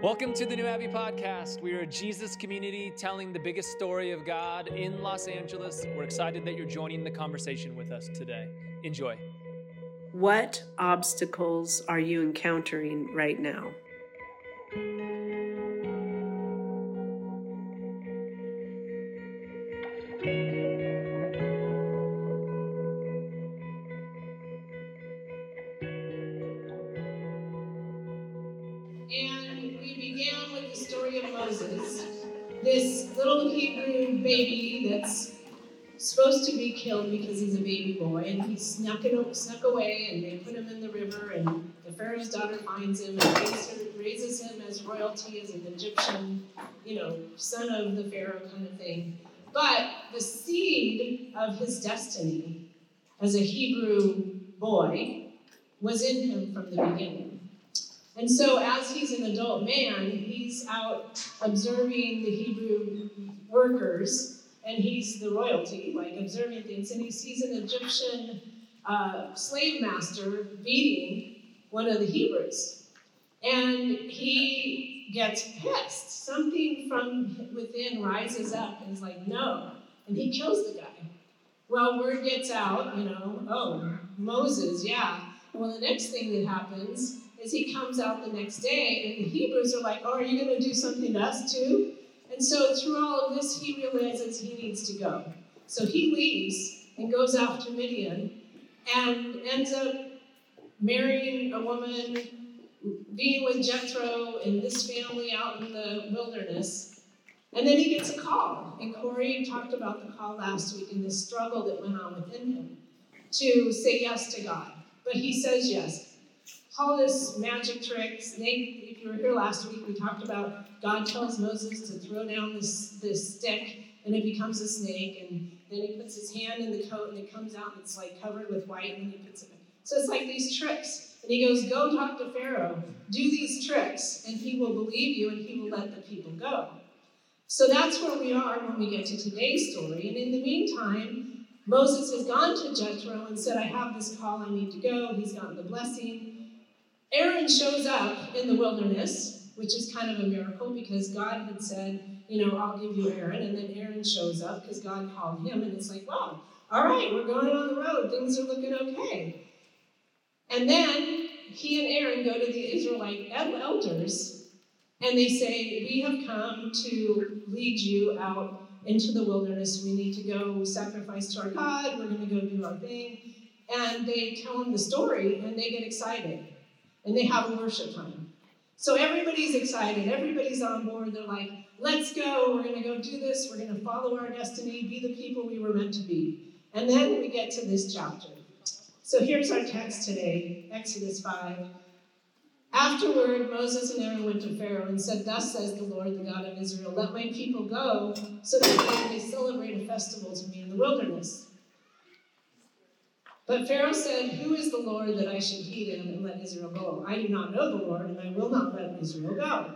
Welcome to the New Abbey Podcast. We are a Jesus community telling the biggest story of God in Los Angeles. We're excited that you're joining the conversation with us today. Enjoy. What obstacles are you encountering right now? Killed because he's a baby boy, and he snuck, it, snuck away, and they put him in the river, and the Pharaoh's daughter finds him and raises, raises him as royalty, as an Egyptian, you know, son of the Pharaoh kind of thing. But the seed of his destiny as a Hebrew boy was in him from the beginning. And so, as he's an adult man, he's out observing the Hebrew workers, and he's the royalty, like observing things. And he sees an Egyptian uh, slave master beating one of the Hebrews. And he gets pissed. Something from within rises up and is like, no. And he kills the guy. Well, word gets out, you know, oh, Moses, yeah. Well, the next thing that happens is he comes out the next day, and the Hebrews are like, Oh, are you going to do something to us too? And so through all of this, he realizes he needs to go. So he leaves and goes off to Midian and ends up marrying a woman, being with Jethro and this family out in the wilderness. And then he gets a call. And Corey talked about the call last week and the struggle that went on within him to say yes to God. But he says yes all this magic tricks, snake. You were here last week, we talked about God tells Moses to throw down this, this stick and it becomes a snake. And then he puts his hand in the coat and it comes out and it's like covered with white and he puts it in. So it's like these tricks. And he goes, Go talk to Pharaoh, do these tricks, and he will believe you and he will let the people go. So that's where we are when we get to today's story. And in the meantime, Moses has gone to Jethro and said, I have this call, I need to go. He's gotten the blessing. Aaron shows up in the wilderness, which is kind of a miracle because God had said, you know, I'll give you Aaron. And then Aaron shows up because God called him. And it's like, wow, all right, we're going on the road. Things are looking okay. And then he and Aaron go to the Israelite elders and they say, We have come to lead you out into the wilderness. We need to go sacrifice to our God. We're going to go do our thing. And they tell him the story and they get excited and they have a worship time. So everybody's excited, everybody's on board. They're like, let's go, we're going to go do this, we're going to follow our destiny, be the people we were meant to be. And then we get to this chapter. So here's our text today Exodus 5. Afterward, Moses and Aaron went to Pharaoh and said, Thus says the Lord, the God of Israel, let my people go so that they may celebrate a festival to me in the wilderness. But Pharaoh said, Who is the Lord that I should heed him and let Israel go? I do not know the Lord, and I will not let Israel go.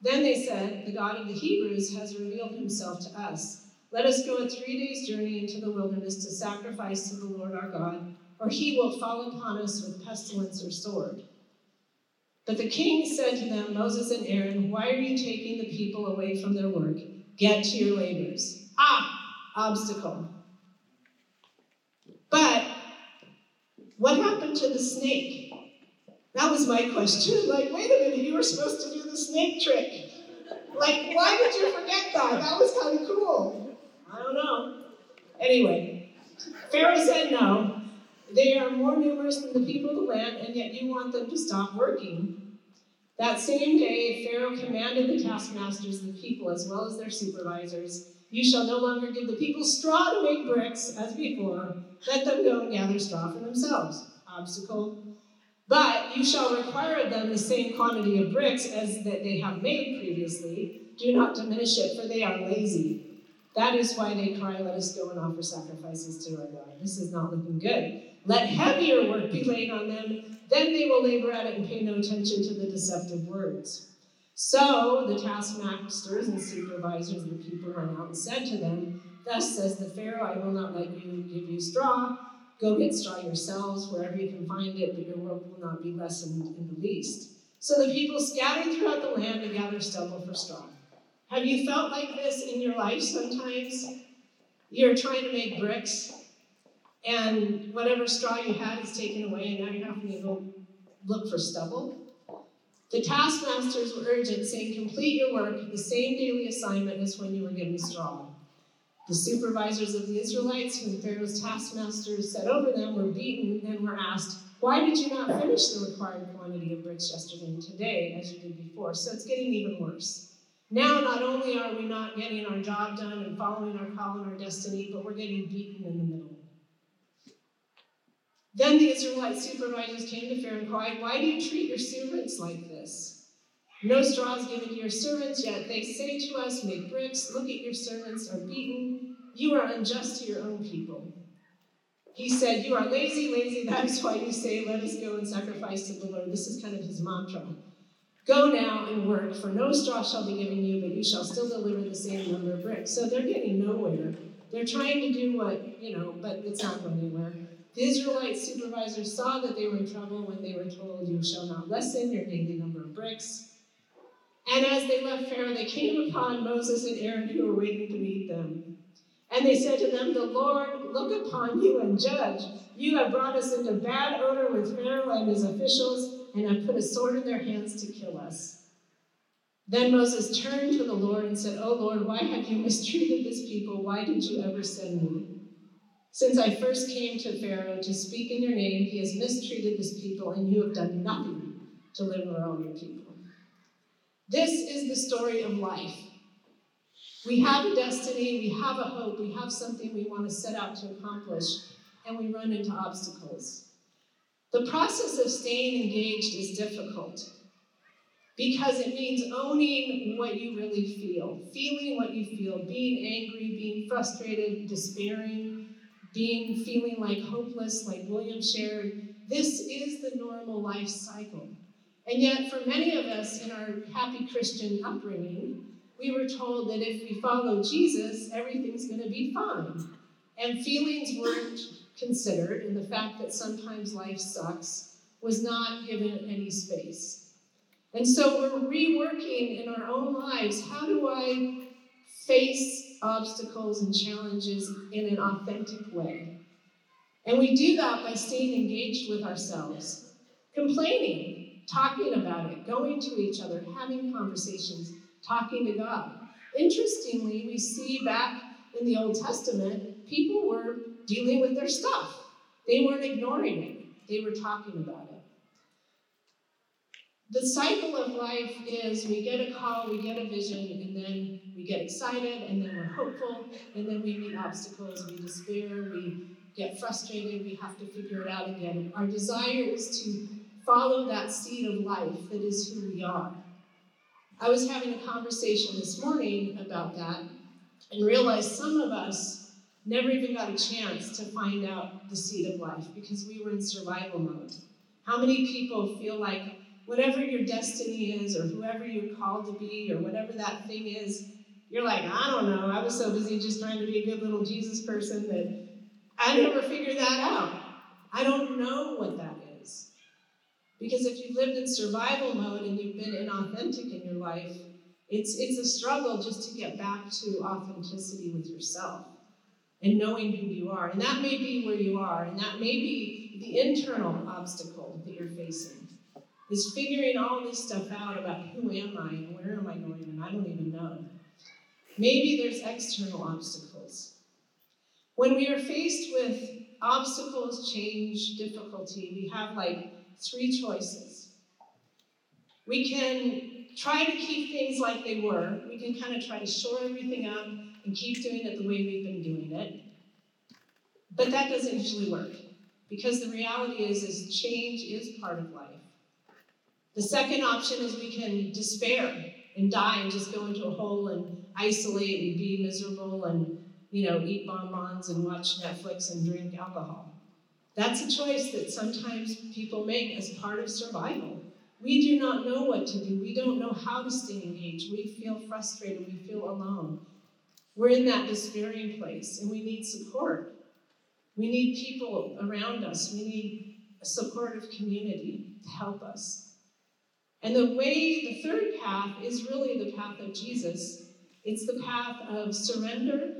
Then they said, The God of the Hebrews has revealed himself to us. Let us go a three days' journey into the wilderness to sacrifice to the Lord our God, or he will fall upon us with pestilence or sword. But the king said to them, Moses and Aaron, Why are you taking the people away from their work? Get to your labors. Ah, obstacle. But what happened to the snake? That was my question. Like, wait a minute, you were supposed to do the snake trick. Like, why did you forget that? That was kind of cool. I don't know. Anyway, Pharaoh said no. They are more numerous than the people of the land, and yet you want them to stop working. That same day, Pharaoh commanded the taskmasters the people, as well as their supervisors, You shall no longer give the people straw to make bricks, as before let them go and gather straw for themselves. Obstacle. But you shall require of them the same quantity of bricks as that they have made previously. Do not diminish it, for they are lazy. That is why they cry, Let us go and offer sacrifices to our God. This is not looking good. Let heavier work be laid on them, then they will labor at it and pay no attention to the deceptive words. So the taskmasters and supervisors the people went out and said to them, Thus says the Pharaoh, I will not let you give you straw. Go get straw yourselves wherever you can find it, but your work will not be lessened in the least. So the people scattered throughout the land to gather stubble for straw. Have you felt like this in your life sometimes? You're trying to make bricks, and whatever straw you had is taken away, and now you're having to go look for stubble. The taskmasters were urgent, saying, Complete your work, the same daily assignment as when you were given straw. The supervisors of the Israelites, whom Pharaoh's taskmasters set over them, were beaten and were asked, Why did you not finish the required quantity of bricks yesterday and today as you did before? So it's getting even worse. Now, not only are we not getting our job done and following our call and our destiny, but we're getting beaten in the middle. Then the Israelite supervisors came to Pharaoh and cried, Why do you treat your servants like this? No straw is given to your servants, yet they say to us, Make bricks. Look at your servants are beaten. You are unjust to your own people. He said, You are lazy, lazy. That is why you say, Let us go and sacrifice to the Lord. This is kind of his mantra. Go now and work, for no straw shall be given you, but you shall still deliver the same number of bricks. So they're getting nowhere. They're trying to do what, you know, but it's not going anywhere. The Israelite supervisors saw that they were in trouble when they were told, You shall not lessen your daily number of bricks. And as they left Pharaoh, they came upon Moses and Aaron who were waiting to meet them. And they said to them, The Lord look upon you and judge. You have brought us into bad odor with Pharaoh and his officials, and have put a sword in their hands to kill us. Then Moses turned to the Lord and said, O Lord, why have you mistreated this people? Why did you ever send me? Since I first came to Pharaoh to speak in your name, he has mistreated this people, and you have done nothing to deliver all your people. This is the story of life. We have a destiny, we have a hope, we have something we want to set out to accomplish, and we run into obstacles. The process of staying engaged is difficult because it means owning what you really feel, feeling what you feel, being angry, being frustrated, despairing, being feeling like hopeless, like William shared. This is the normal life cycle. And yet, for many of us in our happy Christian upbringing, we were told that if we follow Jesus, everything's going to be fine. And feelings weren't considered, and the fact that sometimes life sucks was not given any space. And so we're reworking in our own lives how do I face obstacles and challenges in an authentic way? And we do that by staying engaged with ourselves, complaining, talking about it, going to each other, having conversations, talking to God. Interestingly, we see back in the Old Testament, people were dealing with their stuff. They weren't ignoring it, they were talking about it. The cycle of life is we get a call, we get a vision, and then we get excited, and then we're hopeful, and then we meet obstacles, we despair, we get frustrated, we have to figure it out again. Our desire is to follow that seed of life that is who we are. I was having a conversation this morning about that and realized some of us never even got a chance to find out the seed of life because we were in survival mode. How many people feel like whatever your destiny is, or whoever you're called to be, or whatever that thing is, you're like, I don't know. I was so busy just trying to be a good little Jesus person that I never figured that out. I don't know what that is. Because if you've lived in survival mode and you've been inauthentic in your life, it's, it's a struggle just to get back to authenticity with yourself and knowing who you are. And that may be where you are, and that may be the internal obstacle that you're facing. Is figuring all this stuff out about who am I and where am I going, and I don't even know. Maybe there's external obstacles. When we are faced with obstacles, change, difficulty, we have like three choices. We can try to keep things like they were. We can kind of try to shore everything up and keep doing it the way we've been doing it. But that doesn't usually work because the reality is, is change is part of life. The second option is we can despair and die and just go into a hole and isolate and be miserable and you know eat bonbons and watch Netflix and drink alcohol. That's a choice that sometimes people make as part of survival. We do not know what to do. We don't know how to stay engaged. We feel frustrated. We feel alone. We're in that despairing place and we need support. We need people around us. We need a supportive community to help us. And the way, the third path is really the path of Jesus. It's the path of surrender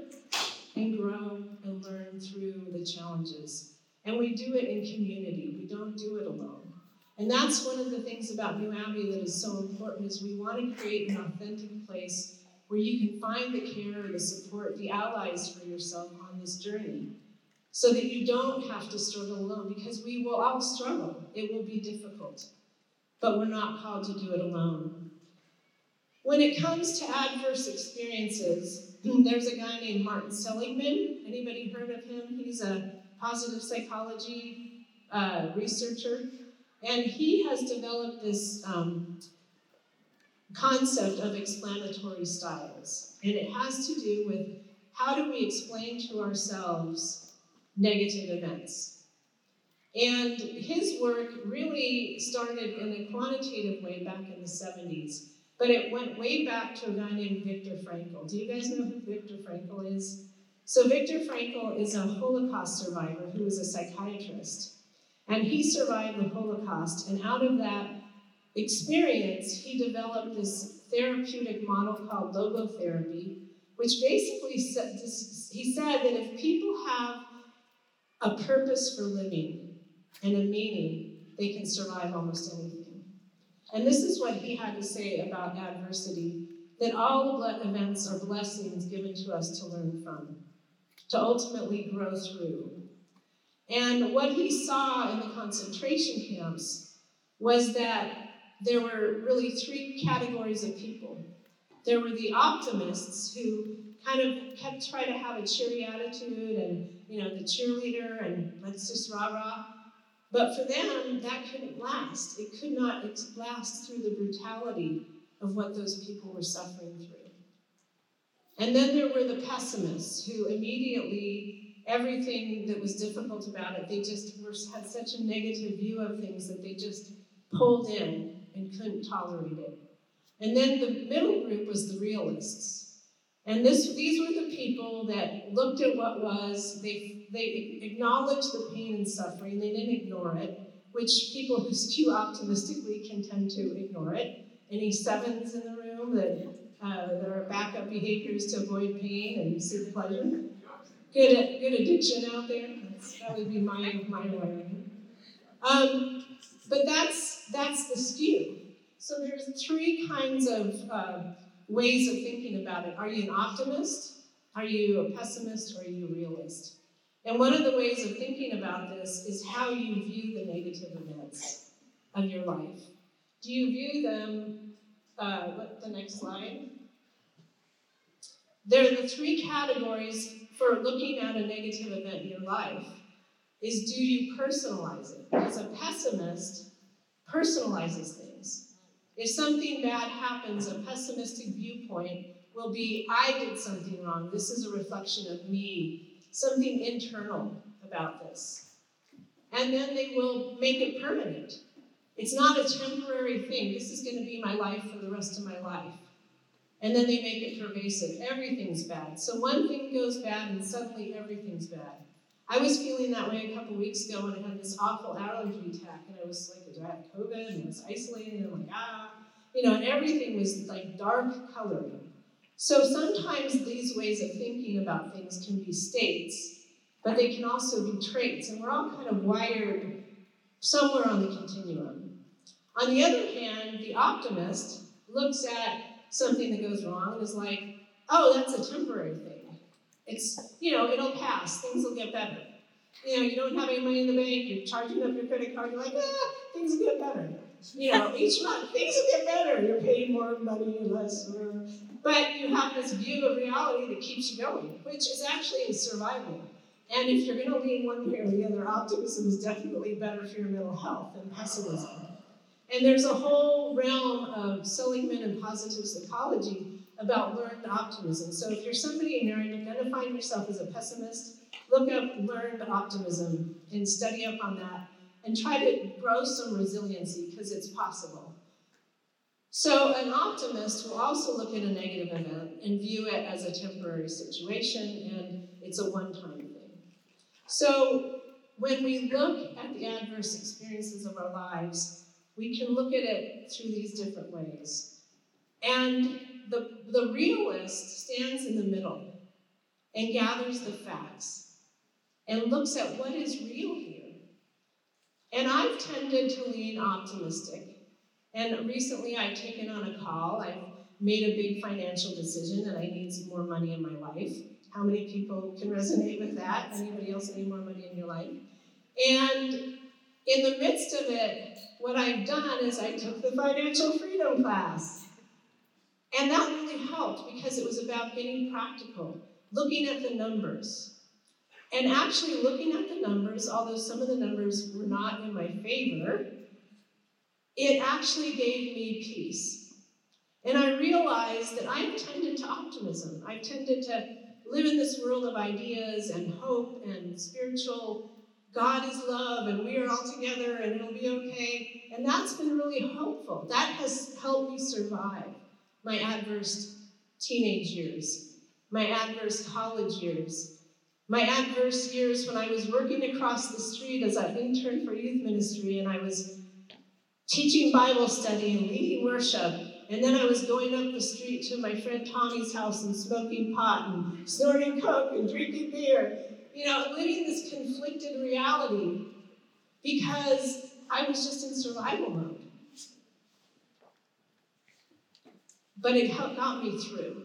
and grow and learn through the challenges. And we do it in community. We don't do it alone. And that's one of the things about New Abbey that is so important is we want to create an authentic place where you can find the care, the support, the allies for yourself on this journey. So that you don't have to struggle alone, because we will all struggle. It will be difficult but we're not called to do it alone. When it comes to adverse experiences, there's a guy named Martin Seligman. Anybody heard of him? He's a positive psychology uh, researcher, and he has developed this um, concept of explanatory styles, and it has to do with how do we explain to ourselves negative events. And his work really started in a quantitative way back in the 70s, but it went way back to a guy named Viktor Frankl. Do you guys know who Viktor Frankl is? So, Viktor Frankl is a Holocaust survivor who was a psychiatrist. And he survived the Holocaust, and out of that experience, he developed this therapeutic model called logotherapy, which basically he said that if people have a purpose for living, and a meaning, they can survive almost anything. And this is what he had to say about adversity that all events are blessings given to us to learn from, to ultimately grow through. And what he saw in the concentration camps was that there were really three categories of people. There were the optimists who kind of kept trying to have a cheery attitude and, you know, the cheerleader and let's just rah rah. But for them, that couldn't last. It could not last through the brutality of what those people were suffering through. And then there were the pessimists who immediately, everything that was difficult about it, they just were, had such a negative view of things that they just pulled in and couldn't tolerate it. And then the middle group was the realists. And this, these were the people that looked at what was, they, they acknowledged the pain and suffering, they didn't ignore it, which people who skew optimistically can tend to ignore it. Any sevens in the room that uh, there are backup behaviors to avoid pain and seek pleasure? Good, good addiction out there. That would be my, my wiring. Um, but that's, that's the skew. So there's three kinds of uh, ways of thinking about it. Are you an optimist? Are you a pessimist? Or are you a realist? And one of the ways of thinking about this is how you view the negative events of your life. Do you view them, uh, what, the next slide? There are the three categories for looking at a negative event in your life is do you personalize it? Because a pessimist personalizes things. If something bad happens, a pessimistic viewpoint will be, I did something wrong. This is a reflection of me, something internal about this. And then they will make it permanent. It's not a temporary thing. This is going to be my life for the rest of my life. And then they make it pervasive. Everything's bad. So one thing goes bad, and suddenly everything's bad. I was feeling that way a couple weeks ago when I had this awful allergy attack, and I was like, I had COVID and I was isolated, and I'm like, ah, you know, and everything was like dark coloring. So sometimes these ways of thinking about things can be states, but they can also be traits, and we're all kind of wired somewhere on the continuum. On the other hand, the optimist looks at something that goes wrong and is like, oh, that's a temporary thing. It's, you know, it'll pass, things will get better. You know, you don't have any money in the bank, you're charging up your credit card, you're like, ah, things will get better. You know, each month things will get better. You're paying more money, less, but you have this view of reality that keeps you going, which is actually survival. And if you're going to lean one way or the other, optimism is definitely better for your mental health than pessimism. And there's a whole realm of Seligman and positive psychology about learned optimism. So if you're somebody and you're identifying yourself as a pessimist, look up learned optimism and study up on that and try to grow some resiliency because it's possible. So, an optimist will also look at a negative event and view it as a temporary situation and it's a one time thing. So, when we look at the adverse experiences of our lives, we can look at it through these different ways. And the, the realist stands in the middle and gathers the facts and looks at what is real here. And I've tended to lean optimistic. And recently I've taken on a call. I've made a big financial decision and I need some more money in my life. How many people can resonate with that? Anybody else need more money in your life? And in the midst of it, what I've done is I took the financial freedom class. And that really helped because it was about getting practical, looking at the numbers. And actually looking at the numbers, although some of the numbers were not in my favor, it actually gave me peace. And I realized that I've tended to optimism. I've tended to live in this world of ideas and hope and spiritual God is love and we are all together and it'll be okay. And that's been really helpful. That has helped me survive my adverse teenage years, my adverse college years, my adverse years when I was working across the street as an intern for youth ministry and I was teaching Bible study and leading worship. And then I was going up the street to my friend Tommy's house and smoking pot and snorting coke and drinking beer. You know, living this conflicted reality because I was just in survival mode. But it helped, got me through.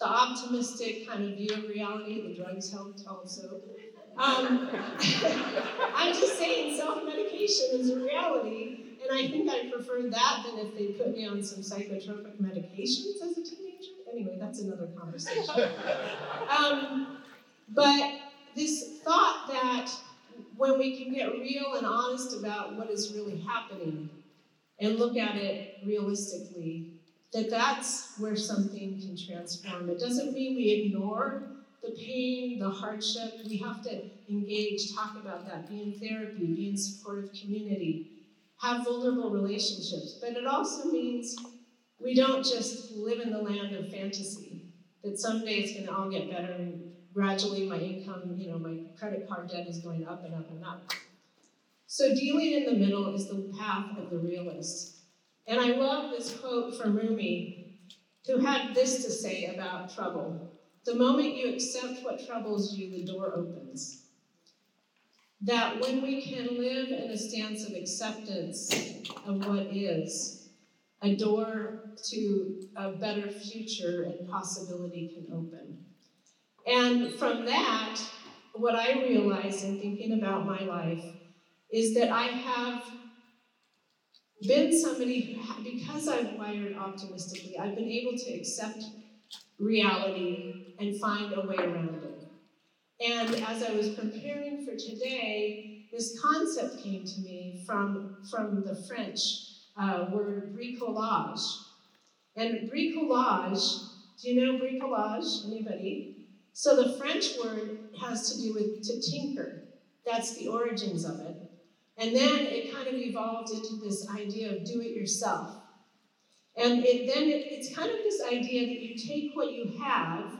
The optimistic kind of view of reality, the drugs helped also. Um, I'm just saying self medication is a reality, and I think I preferred that than if they put me on some psychotropic medications as a teenager. Anyway, that's another conversation. Um, but this thought that when we can get real and honest about what is really happening and look at it realistically, that that's where something can transform. It doesn't mean we ignore the pain, the hardship. We have to engage, talk about that, be in therapy, be in supportive community, have vulnerable relationships. But it also means we don't just live in the land of fantasy, that someday it's to all get better and gradually my income, you know, my credit card debt is going up and up and up. So dealing in the middle is the path of the realist. And I love this quote from Rumi, who had this to say about trouble. The moment you accept what troubles you, the door opens. That when we can live in a stance of acceptance of what is, a door to a better future and possibility can open. And from that, what I realized in thinking about my life is that I have been somebody who, because I've wired optimistically, I've been able to accept reality and find a way around it. And as I was preparing for today, this concept came to me from, from the French uh, word bricolage. And bricolage, do you know bricolage? Anybody? So the French word has to do with to tinker. That's the origins of it. And then it kind of evolved into this idea of do it yourself. And it, then it, it's kind of this idea that you take what you have,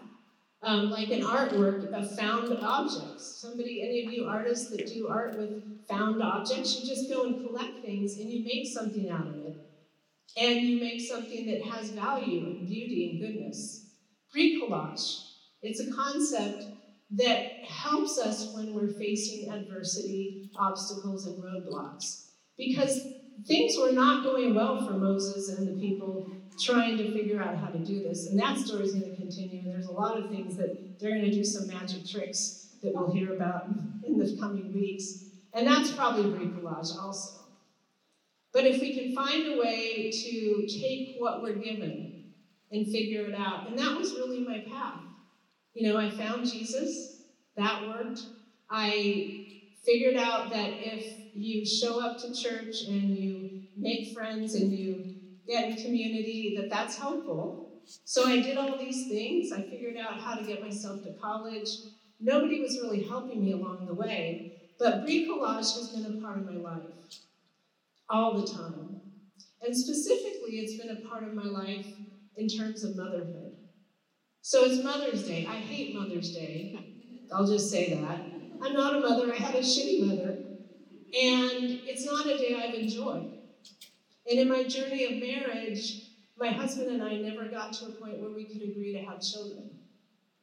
um, like an artwork of found objects. Somebody, any of you artists that do art with found objects, you just go and collect things and you make something out of it. And you make something that has value and beauty and goodness. Bricolage. It's a concept that helps us when we're facing adversity, obstacles, and roadblocks. Because things were not going well for Moses and the people trying to figure out how to do this. And that story is going to continue. And There's a lot of things that they're going to do some magic tricks that we'll hear about in the coming weeks. And that's probably bricolage also. But if we can find a way to take what we're given and figure it out, and that was really my path. You know, I found Jesus, that worked. I figured out that if you show up to church and you make friends and you in community, that that's helpful. So I did all these things. I figured out how to get myself to college. Nobody was really helping me along the way, but bricolage has been a part of my life all the time. And specifically, it's been a part of my life in terms of motherhood. So it's Mother's Day. I hate Mother's Day. I'll just say that. I'm not a mother, I had a shitty mother. And it's not a day I've enjoyed. And in my journey of marriage, my husband and I never got to a point where we could agree to have children.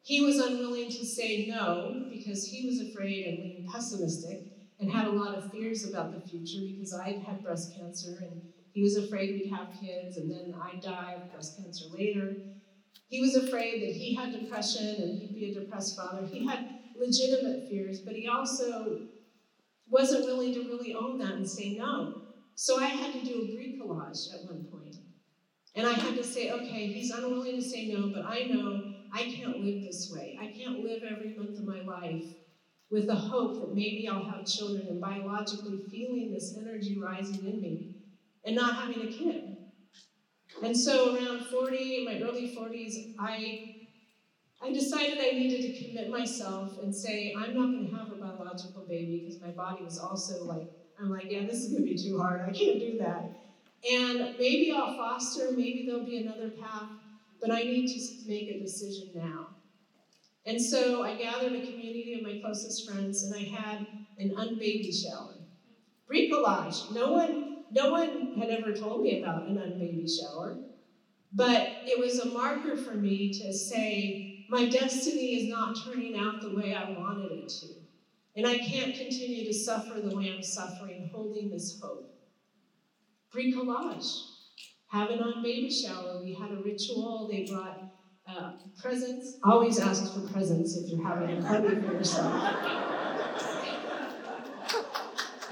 He was unwilling to say no because he was afraid and being pessimistic and had a lot of fears about the future because I had breast cancer and he was afraid we'd have kids and then I'd die of breast cancer later. He was afraid that he had depression and he'd be a depressed father. He had legitimate fears, but he also wasn't willing to really own that and say no. So I had to do a bricolage at one point. And I had to say, okay, he's unwilling to say no, but I know I can't live this way. I can't live every month of my life with the hope that maybe I'll have children and biologically feeling this energy rising in me and not having a kid. And so around 40, my early 40s, I I decided I needed to commit myself and say, I'm not going to have a biological baby because my body was also like, I'm like, yeah, this is going to be too hard. I can't do that. And maybe I'll foster, maybe there'll be another path, but I need to make a decision now. And so I gathered a community of my closest friends and I had an unbaby shower. Bricolage. No one, no one had ever told me about an unbaby shower, but it was a marker for me to say, my destiny is not turning out the way I wanted it to. And I can't continue to suffer the way I'm suffering, holding this hope. Bricolage. Having on baby shower, we had a ritual. They brought uh, presents. Always ask for presents if you're having a party for yourself.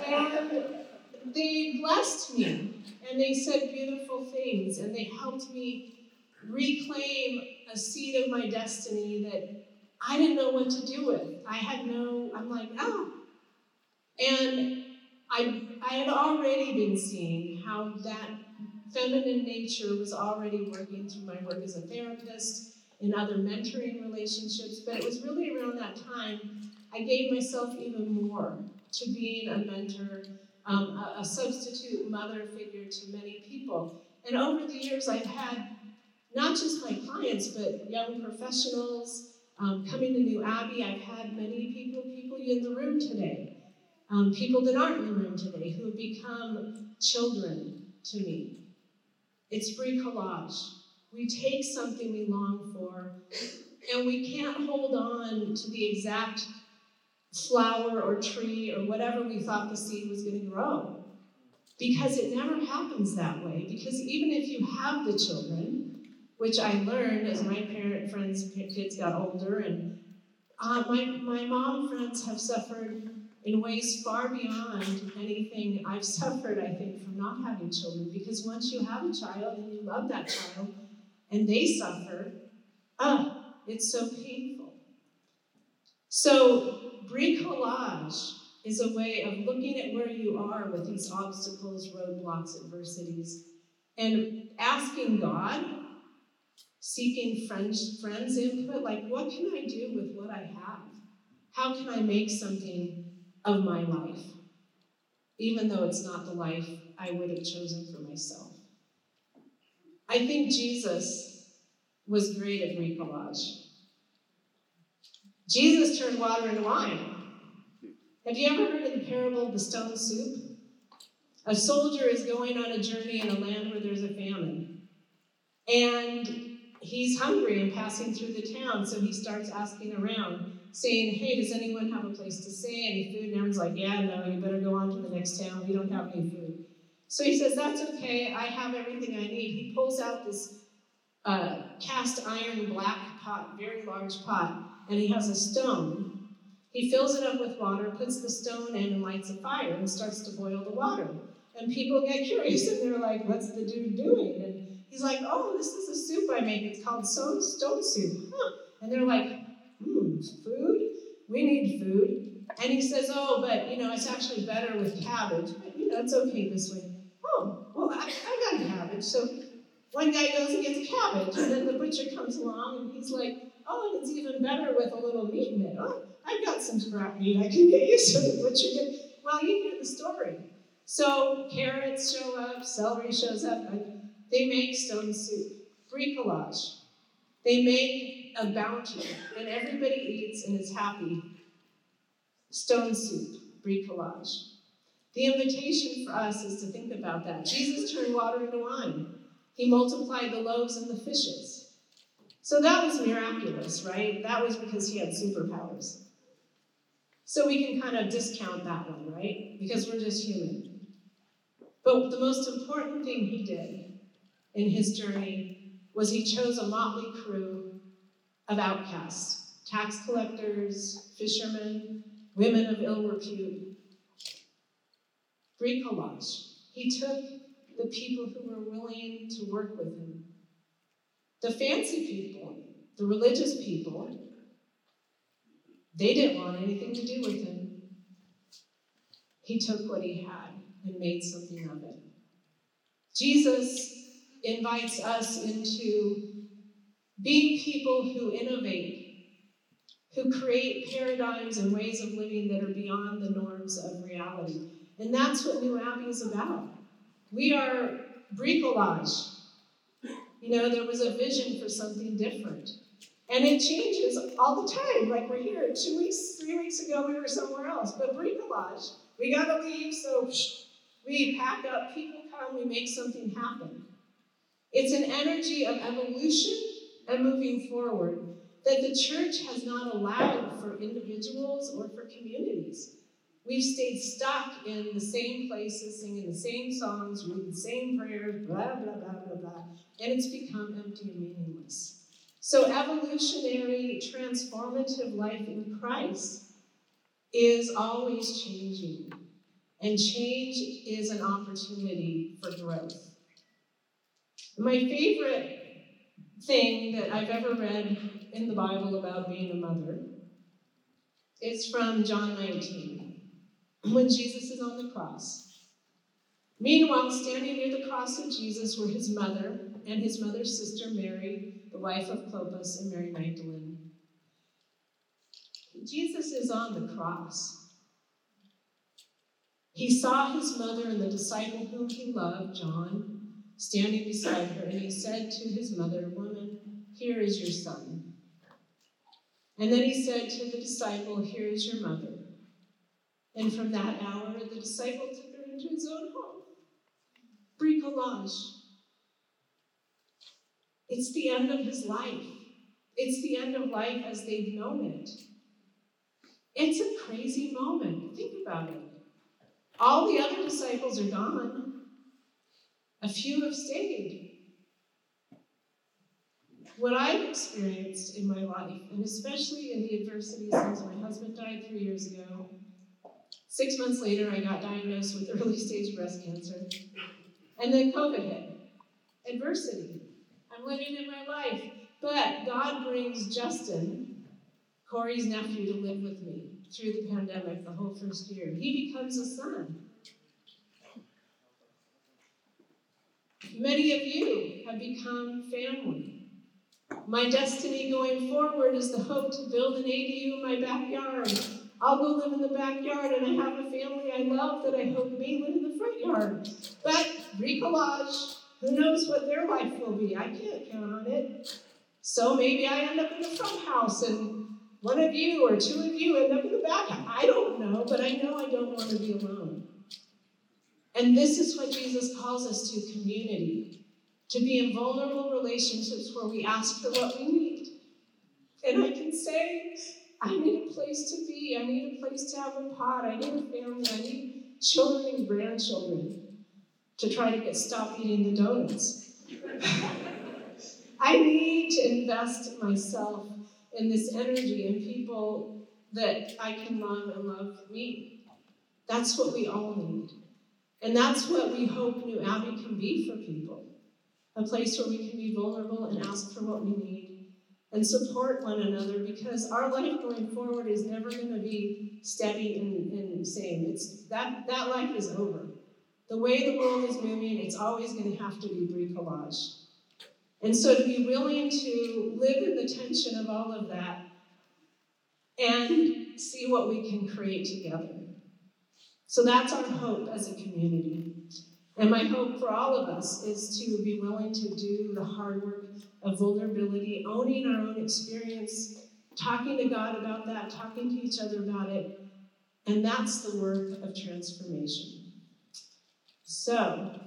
and they blessed me and they said beautiful things and they helped me reclaim a seed of my destiny that I didn't know what to do with. I had no, I'm like, ah. And I, I had already been seeing how that feminine nature was already working through my work as a therapist in other mentoring relationships, but it was really around that time I gave myself even more to being a mentor, um, a, a substitute mother figure to many people. And over the years, I've had not just my clients, but young professionals um, coming to New Abbey. I've had many people, people in the room today, um, people that aren't in the room today, who have become children to me. It's bricolage. We take something we long for, and we can't hold on to the exact flower or tree or whatever we thought the seed was going to grow. Because it never happens that way. Because even if you have the children, which I learned as my parent friends' kids got older, and uh, my, my mom friends have suffered in ways far beyond anything I've suffered, I think, from not having children. Because once you have a child and you love that child and they suffer, ah, it's so painful. So, bricolage is a way of looking at where you are with these obstacles, roadblocks, adversities, and asking God, seeking friends, friends' input, like, what can I do with what I have? How can I make something of my life, even though it's not the life I would have chosen for myself. I think Jesus was great at bricolage. Jesus turned water into wine. Have you ever heard of the parable of the stone soup? A soldier is going on a journey in a land where there's a famine. And he's hungry and passing through the town, so he starts asking around saying, Hey, does anyone have a place to stay? Any food? And everyone's like, Yeah, no, you better go on to the next town. We don't have any food. So he says, That's okay. I have everything I need. He pulls out this uh, cast iron black pot, very large pot, and he has a stone. He fills it up with water, puts the stone in, and lights a fire and starts to boil the water. And people get curious and they're like, What's the dude doing? And he's like, Oh, this is a soup I make. It's called stone, stone soup. Huh. And they're like, hmm, food? We need food. And he says, oh, but, you know, it's actually better with cabbage. But, you know, it's okay this way. Oh, well, I, I got cabbage. So one guy goes and gets a cabbage, and then the butcher comes along, and he's like, oh, and it's even better with a little meat in it. Oh, I've got some scrap meat I can get you. So the butcher gets, well, you hear the story. So carrots show up, celery shows up, they make stone soup, bricolage. They make a bounty, and everybody eats and is happy. Stone soup, bricolage. The invitation for us is to think about that. Jesus turned water into wine. He multiplied the loaves and the fishes. So that was miraculous, right? That was because he had superpowers. So we can kind of discount that one, right? Because we're just human. But the most important thing he did in his journey was he chose a motley crew of outcasts tax collectors, fishermen, women of ill repute. Bricolage. He took the people who were willing to work with him. The fancy people, the religious people, they didn't want anything to do with him. He took what he had and made something of it. Jesus invites us into being people who innovate, who create paradigms and ways of living that are beyond the norms of reality. And that's what New Abbey is about. We are bricolage. You know, there was a vision for something different. And it changes all the time. Like we're here two weeks, three weeks ago, we were somewhere else. But bricolage, we got to leave, so we pack up, people come, we make something happen. It's an energy of evolution and moving forward that the church has not allowed for individuals or for communities. We've stayed stuck in the same places, singing the same songs, reading the same prayers, blah, blah, blah, blah, blah. And it's become empty and meaningless. So, evolutionary, transformative life in Christ is always changing. And change is an opportunity for growth. My favorite thing that I've ever read in the Bible about being a mother is from John 19 when Jesus is on the cross. Meanwhile, standing near the cross of Jesus were his mother and his mother's sister Mary, the wife of Clopas, and Mary Magdalene. Jesus is on the cross. He saw his mother and the disciple whom he loved, John, standing beside her, and he said to his mother, Woman, here is your son. And then he said to the disciple, Here is your mother. And from that hour, the disciple took her into his own home. Bricolage. It's the end of his life. It's the end of life as they've known it. It's a crazy moment. Think about it. All the other disciples are gone, a few have stayed. What I've experienced in my life, and especially in the adversity since my husband died three years ago, Six months later, I got diagnosed with early stage breast cancer. And then COVID hit. Adversity. I'm living in my life. But God brings Justin, Corey's nephew, to live with me through the pandemic the whole first year. He becomes a son. Many of you have become family. My destiny going forward is the hope to build an ADU in my backyard I'll go live in the backyard and I have a family I love that I hope may live in the front yard. But bricolage, who knows what their life will be? I can't count on it. So maybe I end up in the front house and one of you or two of you end up in the back. I don't know, but I know I don't want to be alone. And this is what Jesus calls us to community to be in vulnerable relationships where we ask for what we need. And I can say, I need a place to be. I need a place to have a pot. I need a family. I need children and grandchildren to try to get stop eating the donuts. I need to invest myself in this energy in people that I can love and love me. That's what we all need. And that's what we hope New Abbey can be for people a place where we can be vulnerable and ask for what we need and support one another because our life going forward is never going to be steady and, and same. It's that that life is over. The way the world is moving, it's always going to have to be bricolage. And so to be willing to live in the tension of all of that and see what we can create together. So that's our hope as a community. And my hope for all of us is to be willing to do the hard work of vulnerability, owning our own experience, talking to God about that, talking to each other about it. And that's the work of transformation. So,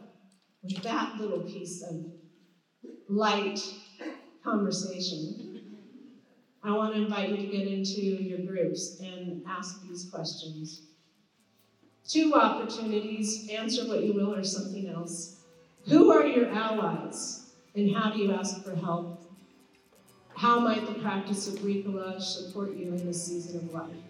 with that little piece of light conversation, I want to invite you to get into your groups and ask these questions. Two opportunities answer what you will or something else. Who are your allies, and how do you ask for help? How might the practice of bricolage support you in this season of life?